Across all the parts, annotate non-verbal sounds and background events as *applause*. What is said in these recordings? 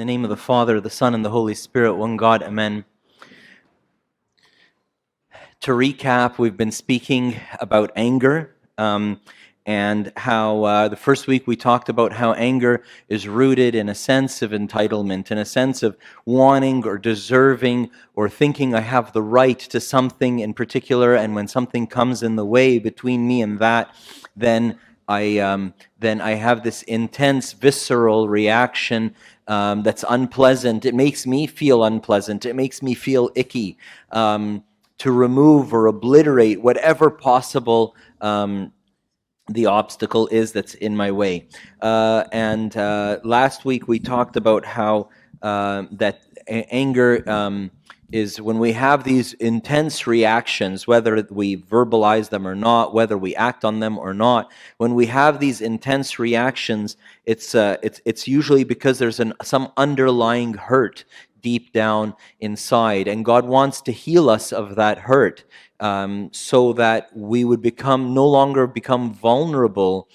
the name of the Father, the Son, and the Holy Spirit, one God, amen. To recap, we've been speaking about anger um, and how uh, the first week we talked about how anger is rooted in a sense of entitlement, in a sense of wanting or deserving or thinking I have the right to something in particular, and when something comes in the way between me and that, then I, um, then I have this intense visceral reaction um, that's unpleasant. It makes me feel unpleasant. It makes me feel icky. Um, to remove or obliterate whatever possible um, the obstacle is that's in my way. Uh, and uh, last week we talked about how uh, that anger um, is when we have these intense reactions, whether we verbalize them or not, whether we act on them or not. When we have these intense reactions, it's uh, it's it's usually because there's an, some underlying hurt deep down inside, and God wants to heal us of that hurt, um, so that we would become no longer become vulnerable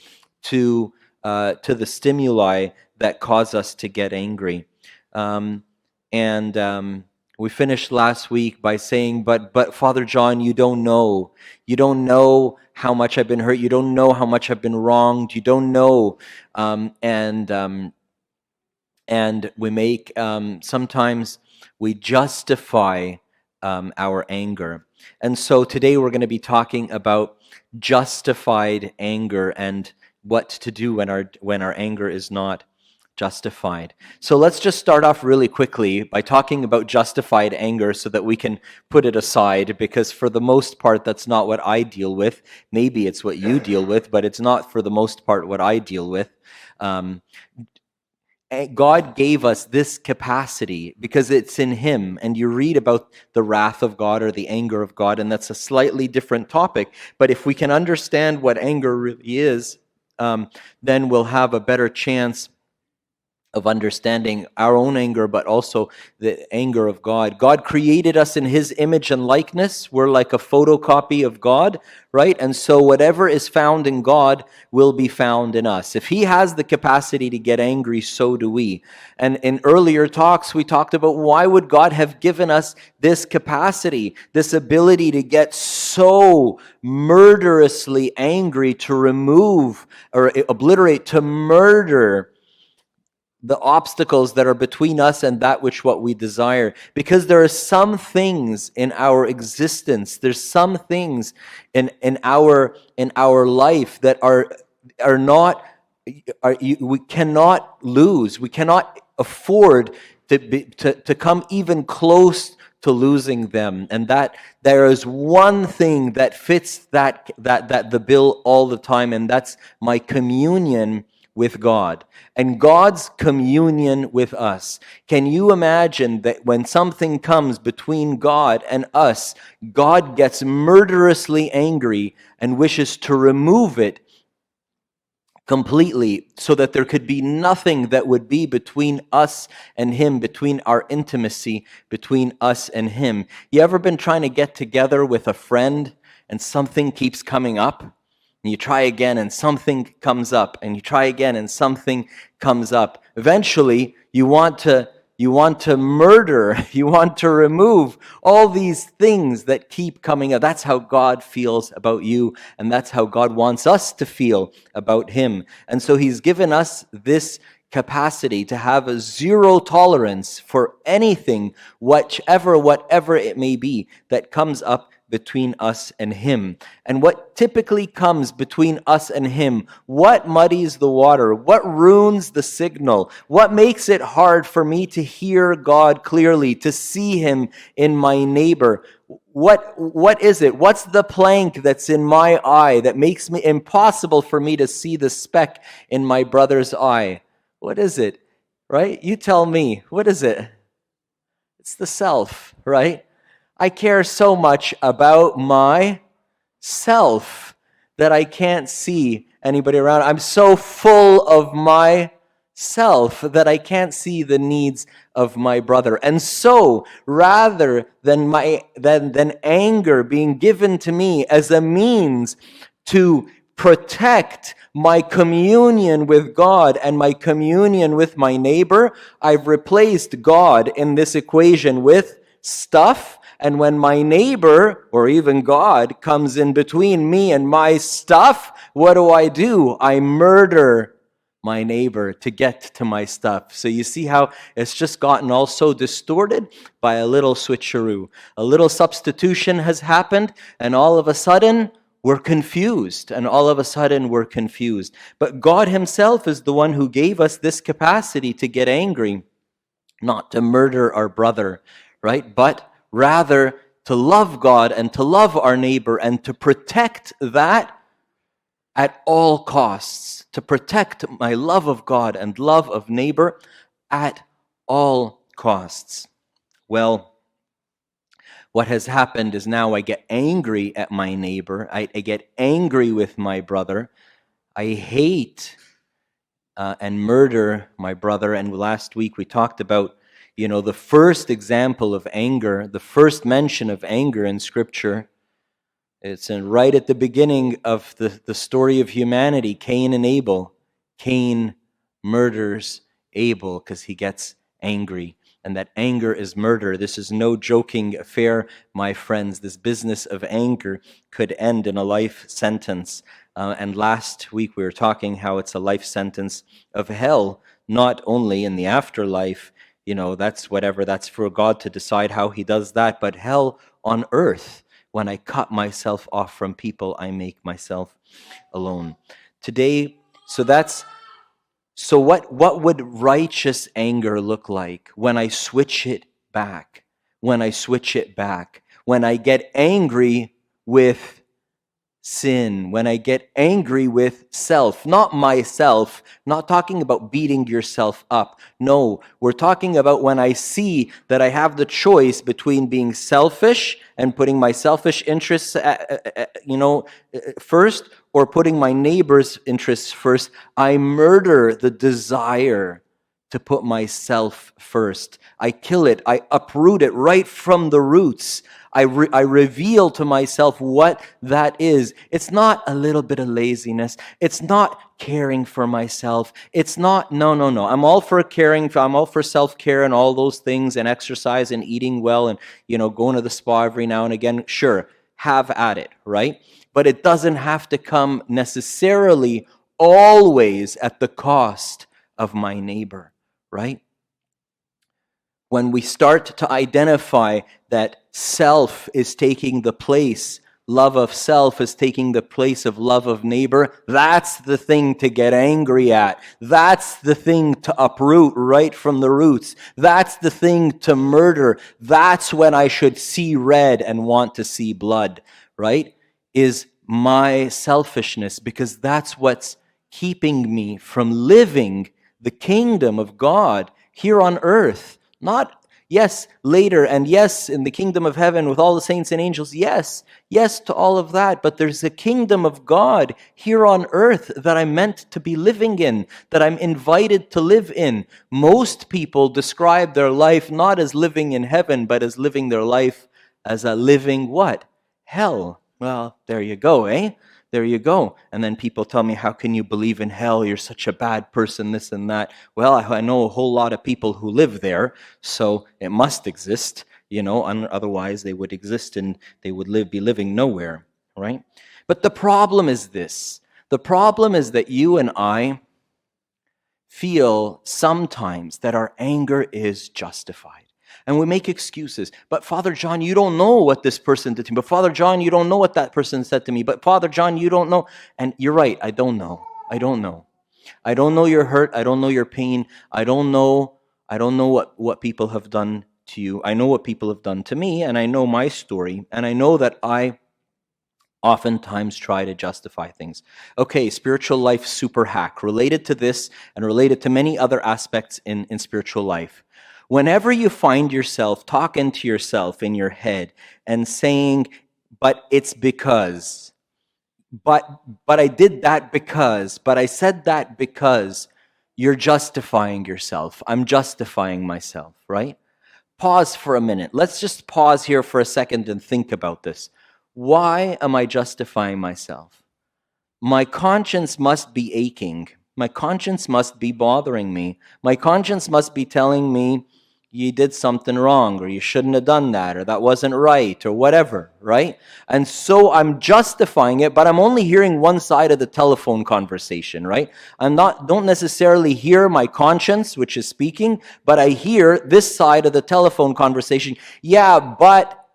to uh, to the stimuli that cause us to get angry, um, and. Um, we finished last week by saying, but, but Father John, you don't know. You don't know how much I've been hurt. You don't know how much I've been wronged. You don't know. Um, and, um, and we make, um, sometimes we justify um, our anger. And so today we're going to be talking about justified anger and what to do when our, when our anger is not justified. So let's just start off really quickly by talking about justified anger so that we can put it aside because for the most part that's not what I deal with. Maybe it's what you deal with, but it's not for the most part what I deal with. Um, God gave us this capacity because it's in Him. And you read about the wrath of God or the anger of God, and that's a slightly different topic. But if we can understand what anger really is, um, then we'll have a better chance of understanding our own anger, but also the anger of God. God created us in His image and likeness. We're like a photocopy of God, right? And so whatever is found in God will be found in us. If He has the capacity to get angry, so do we. And in earlier talks, we talked about why would God have given us this capacity, this ability to get so murderously angry to remove or obliterate, to murder the obstacles that are between us and that which what we desire. Because there are some things in our existence there's some things in in our in our life that are are not are we cannot lose. We cannot afford to be, to, to come even close to losing them. And that there is one thing that fits that that that the bill all the time and that's my communion with God. And God's communion with us. Can you imagine that when something comes between God and us, God gets murderously angry and wishes to remove it completely so that there could be nothing that would be between us and him between our intimacy between us and him? You ever been trying to get together with a friend and something keeps coming up and you try again and something comes up and you try again and something comes up. Eventually you want to you want to murder *laughs* you want to remove all these things that keep coming up. That's how god feels about you and that's how god wants us to feel about him. And so he's given us this capacity to have a zero tolerance for anything whichever whatever it may be that comes up between us and Him. And what typically comes between us and Him? What muddies the water? What ruins the signal? What makes it hard for me to hear God clearly, to see Him in my neighbor? What, what is it? What's the plank that's in my eye that makes me impossible for me to see the speck in my brother's eye? What is it? Right? You tell me. What is it? It's the self, right? I care so much about myself that I can't see anybody around. I'm so full of myself that I can't see the needs of my brother. And so, rather than my than, than anger being given to me as a means to protect my communion with God and my communion with my neighbor, I've replaced God in this equation with stuff. And when my neighbor or even God comes in between me and my stuff, what do I do? I murder my neighbor to get to my stuff. So you see how it's just gotten all so distorted by a little switcheroo. A little substitution has happened, and all of a sudden, we're confused, and all of a sudden we're confused. But God Himself is the one who gave us this capacity to get angry, not to murder our brother, right? But rather to love God and to love our neighbor and to protect that at all costs, to protect my love of God and love of neighbor at all costs. Well, what has happened is now I get angry at my neighbor. I, I get angry with my brother. I hate uh, and murder my brother. And last week we talked about, you know, the first example of anger, the first mention of anger in Scripture. It's in, right at the beginning of the, the story of humanity Cain and Abel. Cain murders Abel because he gets angry and that anger is murder. This is no joking affair, my friends. This business of anger could end in a life sentence. Uh, and last week we were talking how it's a life sentence of hell, not only in the afterlife, you know, that's whatever, that's for God to decide how He does that, but hell on earth. When I cut myself off from people, I make myself alone. Today, so that's so, what, what would righteous anger look like when I switch it back? When I switch it back? When I get angry with sin, when I get angry with self, not myself, not talking about beating yourself up. No, we're talking about when I see that I have the choice between being selfish and putting my selfish interests, uh, uh, uh, you know, first, or putting my neighbor's interests first. I murder the desire to put myself first. I kill it. I uproot it right from the roots. I, re- I reveal to myself what that is. It's not a little bit of laziness. It's not caring for myself. It's not, no, no, no. I'm all for caring. I'm all for self care and all those things and exercise and eating well and, you know, going to the spa every now and again. Sure, have at it, right? But it doesn't have to come necessarily always at the cost of my neighbor, right? when we start to identify that self is taking the place, love of self is taking the place of love of neighbor, that's the thing to get angry at. That's the thing to uproot right from the roots. That's the thing to murder. That's when I should see red and want to see blood, right? Is my selfishness, because that's what's keeping me from living the kingdom of God here on earth not, yes, later, and yes, in the kingdom of heaven with all the saints and angels. Yes, yes to all of that. But there's a kingdom of God here on earth that I'm meant to be living in, that I'm invited to live in. Most people describe their life not as living in heaven, but as living their life as a living what? Hell. Well, there you go, eh? There you go. And then people tell me, How can you believe in hell? You're such a bad person, this and that. Well, I, know a whole lot of people who live there, so it must exist, you know, otherwise they would exist and they would live, be living nowhere, right? But the problem is this the problem is that you and I feel sometimes that our anger is justified and we make excuses. But Father John, you don't know what this person did to me. But Father John, you don't know what that person said to me. But Father John, you don't know. And you're right, I don't know. I don't know. I don't know your hurt. I don't know your pain. I don't know. I don't know what, what people have done to you. I know what people have done to me, and I know my story, and I know that I oftentimes try to justify things. Okay, spiritual life super hack related to this and related to many other aspects in, in spiritual life. Whenever you find yourself talking to yourself in your head and saying, but it's because, but, but I did that because, but I said that because, you're justifying yourself. I'm justifying myself, right? Pause for a minute. Let's just pause here for a second and think about this. Why am I justifying myself? my conscience must be aching. My conscience must be bothering me. My conscience must be telling me you did something wrong or you shouldn't have done that or that wasn't right or whatever, right? And so I'm justifying it, but I'm only hearing one side of the telephone conversation, right? I'm not don't necessarily hear my conscience which is speaking, but I hear this side of the telephone conversation. Yeah, but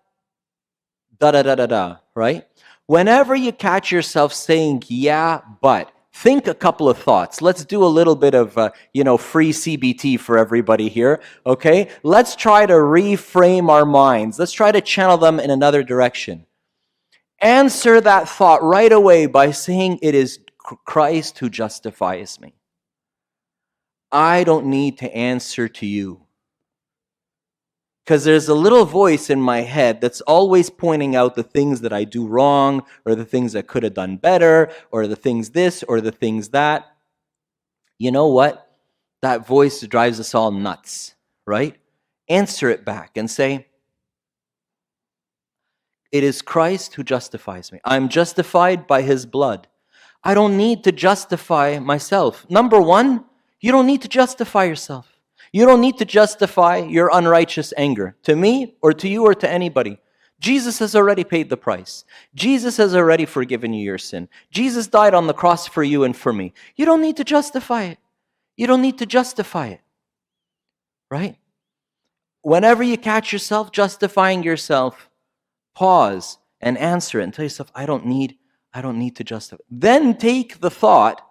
da da da da da, right? Whenever you catch yourself saying yeah, but think a couple of thoughts. Let's do a little bit of, uh, you know, free CBT for everybody here, okay? Let's try to reframe our minds. Let's try to channel them in another direction. Answer that thought right away by saying, It is Christ who justifies me. I don't need to answer to you because there's a little voice in my head that's always pointing out the things that I do wrong, or the things I could have done better, or the things this, or the things that. You know what? That voice drives us all nuts, right? Answer it back and say, It is Christ who justifies me. I'm justified by his blood. I don't need to justify myself. Number one, you don't need to justify yourself. You don't need to justify your unrighteous anger to me or to you or to anybody. Jesus has already paid the price. Jesus has already forgiven you your sin. Jesus died on the cross for you and for me. You don't need to justify it. You don't need to justify it. Right? Whenever you catch yourself justifying yourself, pause and answer it and tell yourself, I don't need, I don't need to justify. Then take the thought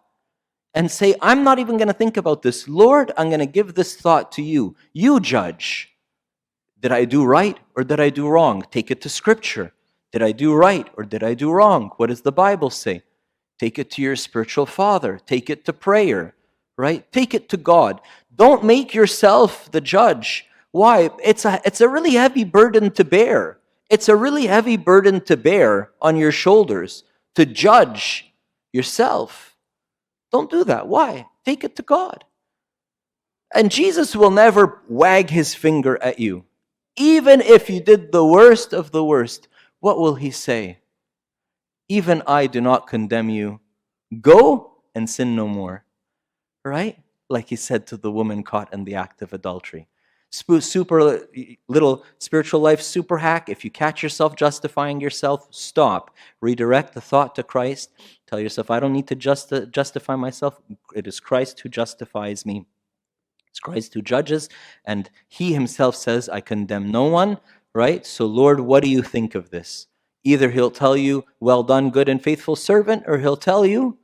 and say, I'm not even going to think about this. Lord, I'm going to give this thought to you. You judge. Did I do right or did I do wrong? Take it to Scripture. Did I do right or did I do wrong? What does the Bible say? Take it to your spiritual father. Take it to prayer, right? Take it to God. Don't make yourself the judge. Why? It's a, it's a really heavy burden to bear. It's a really heavy burden to bear on your shoulders to judge yourself. Don't do that. Why? Take it to God. And Jesus will never wag his finger at you. Even if you did the worst of the worst, what will he say? Even I do not condemn you. Go and sin no more. Right? Like he said to the woman caught in the act of adultery super little spiritual life super hack. If you catch yourself justifying yourself, stop. Redirect the thought to Christ. Tell yourself, I don't need to just, justify myself. It is Christ who justifies me. It's Christ who judges, and He Himself says, I condemn no one, right? So, Lord, what do you think of this? Either He'll tell you, Well done, good and faithful servant, or He'll tell you,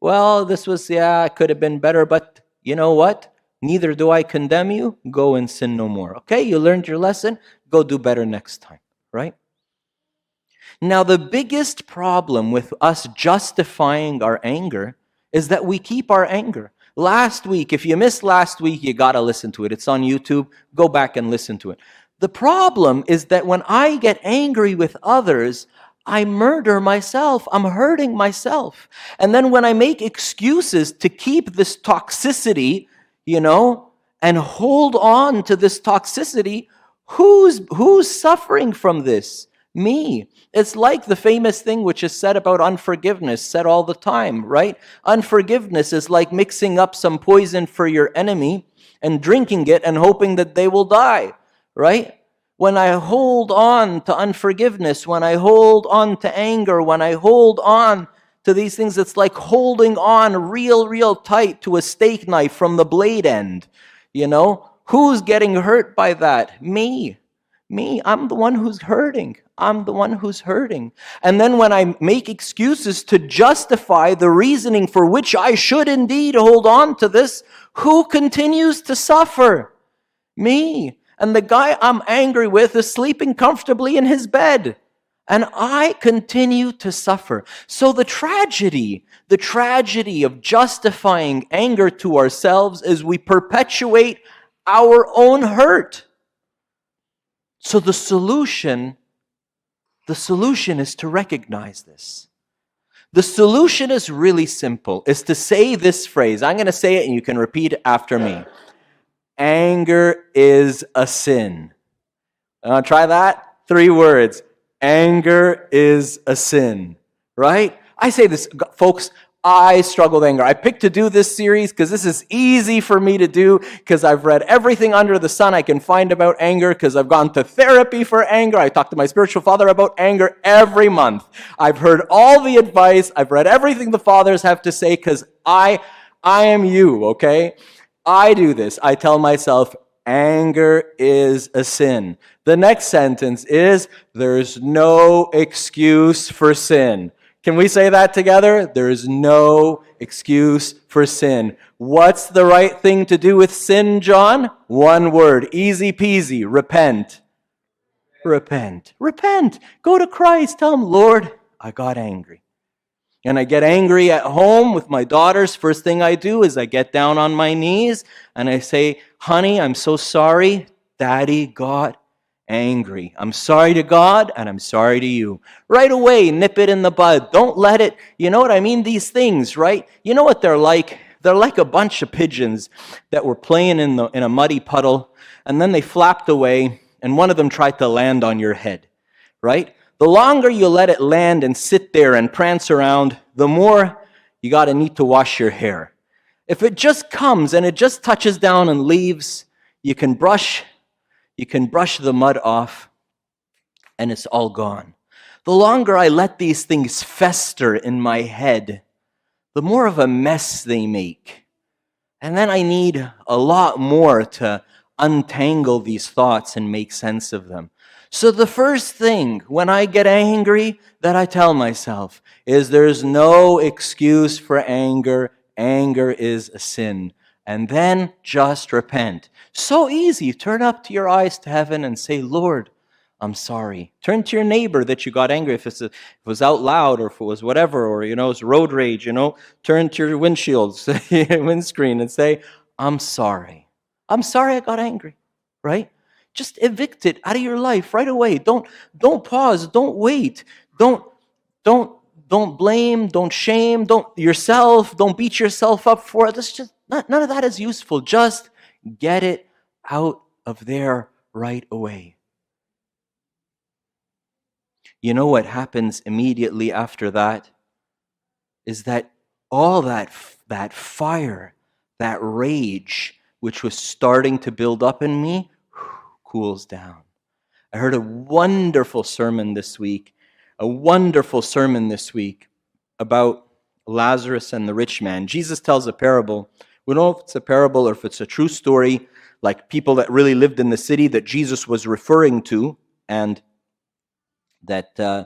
Well, this was, yeah, could have been better, but you know what? Neither do I condemn you. Go and sin no more. Okay, you learned your lesson. Go do better next time, right? Now, the biggest problem with us justifying our anger is that we keep our anger. Last week, if you missed last week, you got to listen to it. It's on YouTube. Go back and listen to it. The problem is that when I get angry with others, I murder myself. I'm hurting myself. And then when I make excuses to keep this toxicity you know, and hold on to this toxicity, who's who's suffering from this? Me. It's like the famous thing which is said about unforgiveness, said all the time, right? Unforgiveness is like mixing up some poison for your enemy and drinking it and hoping that they will die, right? When I hold on to unforgiveness, when I hold on to anger, when I hold on to these things. It's like holding on real, real tight to a steak knife from the blade end. You know, who's getting hurt by that? Me. Me. I'm the one who's hurting. I'm the one who's hurting. And then when I make excuses to justify the reasoning for which I should indeed hold on to this, who continues to suffer? Me. And the guy I'm angry with is sleeping comfortably in his bed and I continue to suffer. So the tragedy, the tragedy of justifying anger to ourselves is we perpetuate our own hurt. So the solution, the solution is to recognize this. The solution is really simple, is to say this phrase. I'm going to say it and you can repeat after me. Anger is a sin. Uh, try that? Three words. Anger is a sin, right? I say this, folks, I struggle with anger. I picked to do this series because this is easy for me to do because I've read everything under the sun I can find about anger because I've gone to therapy for anger. I talk to my spiritual father about anger every month. I've heard all the advice. I've read everything the fathers have to say because I, I am you, okay? I do this. I tell myself, anger is a sin. The next sentence is, there's no excuse for sin. Can we say that together? There is no excuse for sin. What's the right thing to do with sin, John? One word, easy peasy, repent. Repent. Repent. Go to Christ. Tell him, Lord, I got angry. And I get angry at home with my daughters. First thing I do is I get down on my knees and I say, honey, I'm so sorry. Daddy got angry. I'm sorry to God and I'm sorry to you. Right away, nip it in the bud. Don't let it, you know what I mean? These things, right? You know what they're like? They're like a bunch of pigeons that were playing in, the, in a muddy puddle and then they flapped away and one of them tried to land on your head, right? The longer you let it land and sit there and prance around, the more you got to need to wash your hair. If it just comes and it just touches down and leaves, you can brush you can brush the mud off and it's all gone. The longer I let these things fester in my head, the more of a mess they make. And then I need a lot more to untangle these thoughts and make sense of them. So the first thing when I get angry that I tell myself is there's no excuse for anger. Anger is a sin and then just repent. So easy. Turn up to your eyes to heaven and say, Lord, I'm sorry. Turn to your neighbor that you got angry if, if it was out loud or if it was whatever, or, you know, it's road rage, you know. Turn to your windshields, *laughs* windscreen and say, I'm sorry. I'm sorry I got angry, right? Just evict it out of your life right away. Don't, don't pause. Don't wait. Don't, don't, don't blame. Don't shame. Don't yourself. Don't beat yourself up for it. Let's just None of that is useful. Just get it out of there right away. You know what happens immediately after that? Is that all that, that fire, that rage, which was starting to build up in me, cools down. I heard a wonderful sermon this week, a wonderful sermon this week about Lazarus and the rich man. Jesus tells a parable we don't know if it's a parable or if it's a true story, like people that really lived in the city that Jesus was referring to, and that uh,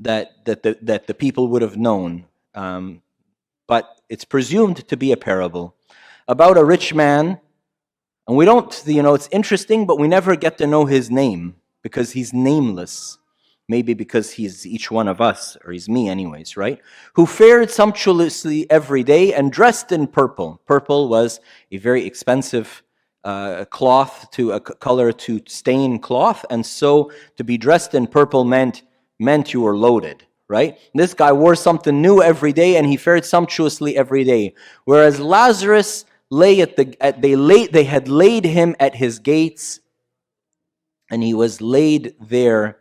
that that the, that the people would have known. Um, but it's presumed to be a parable about a rich man, and we don't. You know, it's interesting, but we never get to know his name because he's nameless. Maybe because he's each one of us, or he's me, anyways, right? Who fared sumptuously every day and dressed in purple. Purple was a very expensive uh, cloth to a color to stain cloth, and so to be dressed in purple meant meant you were loaded, right? This guy wore something new every day, and he fared sumptuously every day. Whereas Lazarus lay at the at, they laid they had laid him at his gates, and he was laid there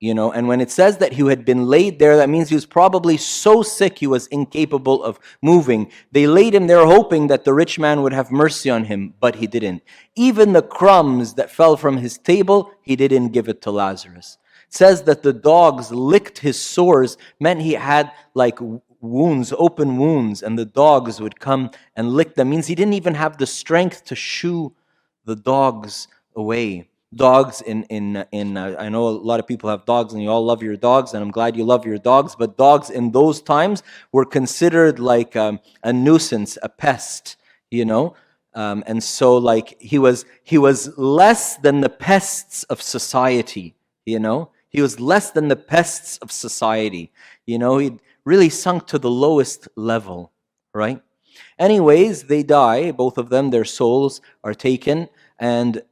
you know. And when it says that he had been laid there that means he was probably so sick he was incapable of moving. They laid him there hoping that the rich man would have mercy on him but he didn't. Even the crumbs that fell from his table he didn't give it to lazarus. It says that the dogs licked his sores meant he had like wounds open wounds and the dogs would come and lick them. It means he didn't even have the strength to shoo the dogs away. Dogs in in in uh, I know a lot of people have dogs and you all love your dogs and I'm glad you love your dogs but dogs in those times were considered like um, a nuisance a pest you know? Um, and so like he was he was less than the pests of society you know? He was less than the pests of society you know? He really sunk to the lowest level right anyways they die both of them their souls are taken and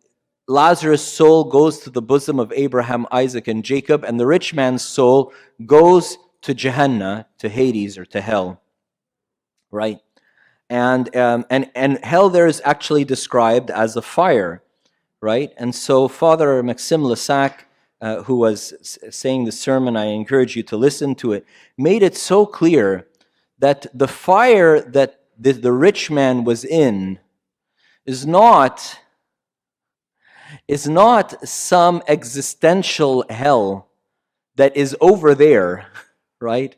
Lazarus' soul goes to the bosom of Abraham, Isaac, and Jacob, and the rich man's soul goes to Gehenna, to Hades, or to hell. Right? And, um, and, and hell there is actually described as a fire. Right? And so Father Maxime Lesac uh, who was saying the sermon, I encourage you to listen to it, made it so clear that the fire that the, the rich man was in is not is not some existential hell that is over there, *laughs* right?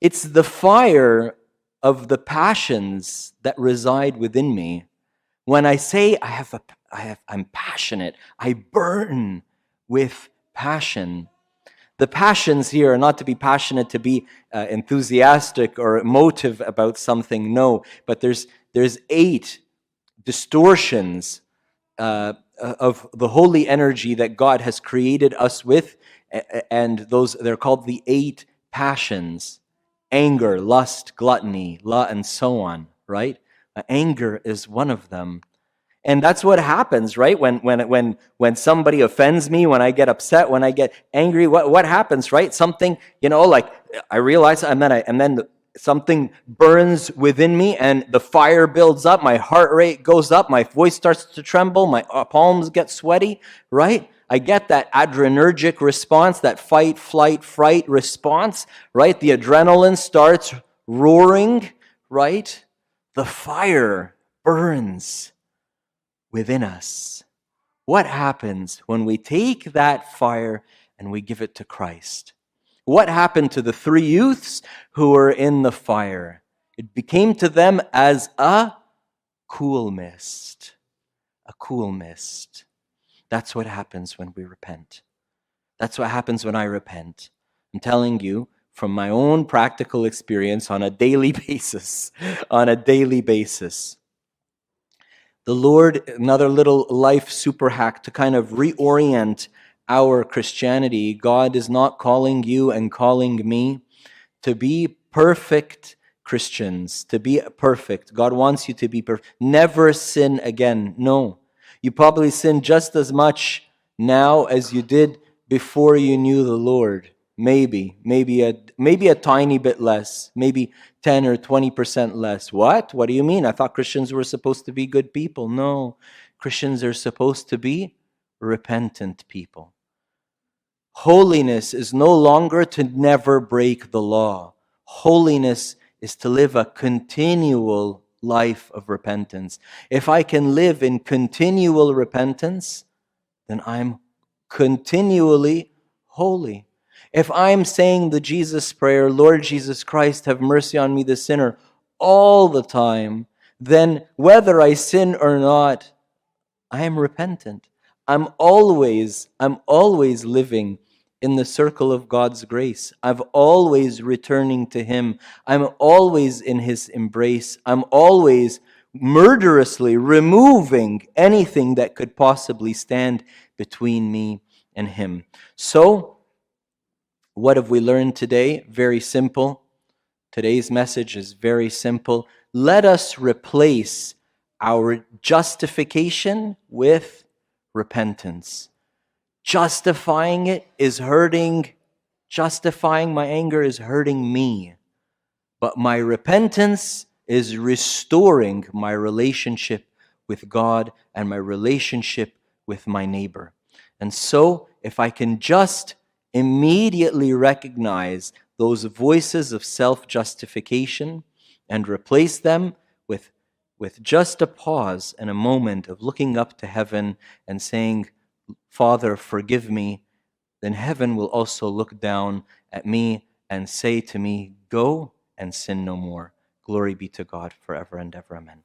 It's the fire of the passions that reside within me. When I say I have a, I have, I'm passionate, I burn with passion. The passions here are not to be passionate, to be uh, enthusiastic or emotive about something, no, but there's, there's eight distortions uh, of the holy energy that God has created us with, and those they're called the eight passions anger, lust, gluttony, la, and so on, right? Uh, anger is one of them. And that's what happens, right? When, when, when, when somebody offends me, when I get upset, when I get angry, what, what happens, right? Something, you know, like I realize, and then I, and then something burns within me and the fire builds up. My heart rate goes up. My voice starts to tremble. My uh, palms get sweaty, right? I get that adrenergic response, that fight, flight, fright response, right? The adrenaline starts roaring, right? The fire burns within us. What happens when we take that fire and we give it to Christ? What happened to the three youths who were in the fire? It became to them as a cool mist. A cool mist. That's what happens when we repent. That's what happens when I repent. I'm telling you from my own practical experience on a daily *laughs* basis. on a daily basis. The Lord, another little life super hack to kind of reorient our Christianity. God is not calling you and calling me to be perfect Christians, to be perfect. God wants you to be perfect. Never sin again. No. You probably sin just as much now as you did before you knew the Lord. Maybe, maybe a maybe a tiny bit less, maybe 10 or 20% less. What? What do you mean? I thought Christians were supposed to be good people. No. Christians are supposed to be repentant people. Holiness is no longer to never break the law. Holiness is to live a continual life of repentance. If I can live in continual repentance, then I'm continually holy. If I'm saying the Jesus prayer, Lord Jesus Christ, have mercy on me, the sinner, all the time, then whether I sin or not, I am repentant. I'm always, I'm always living in the circle of God's grace. I'm always returning to Him. I'm always in His embrace. I'm always murderously removing anything that could possibly stand between me and Him. So, what have we learned today? Very simple. Today's message is very simple. Let us replace our justification with repentance. Justifying it is hurting, justifying my anger is hurting me. But my repentance is restoring my relationship with God and my relationship with my neighbor. And so, if I can just immediately recognize those voices of self justification and replace them with, with just a pause and a moment of looking up to heaven and saying, Father, forgive me, then heaven will also look down at me and say to me, Go and sin no more. Glory be to God forever and ever. Amen.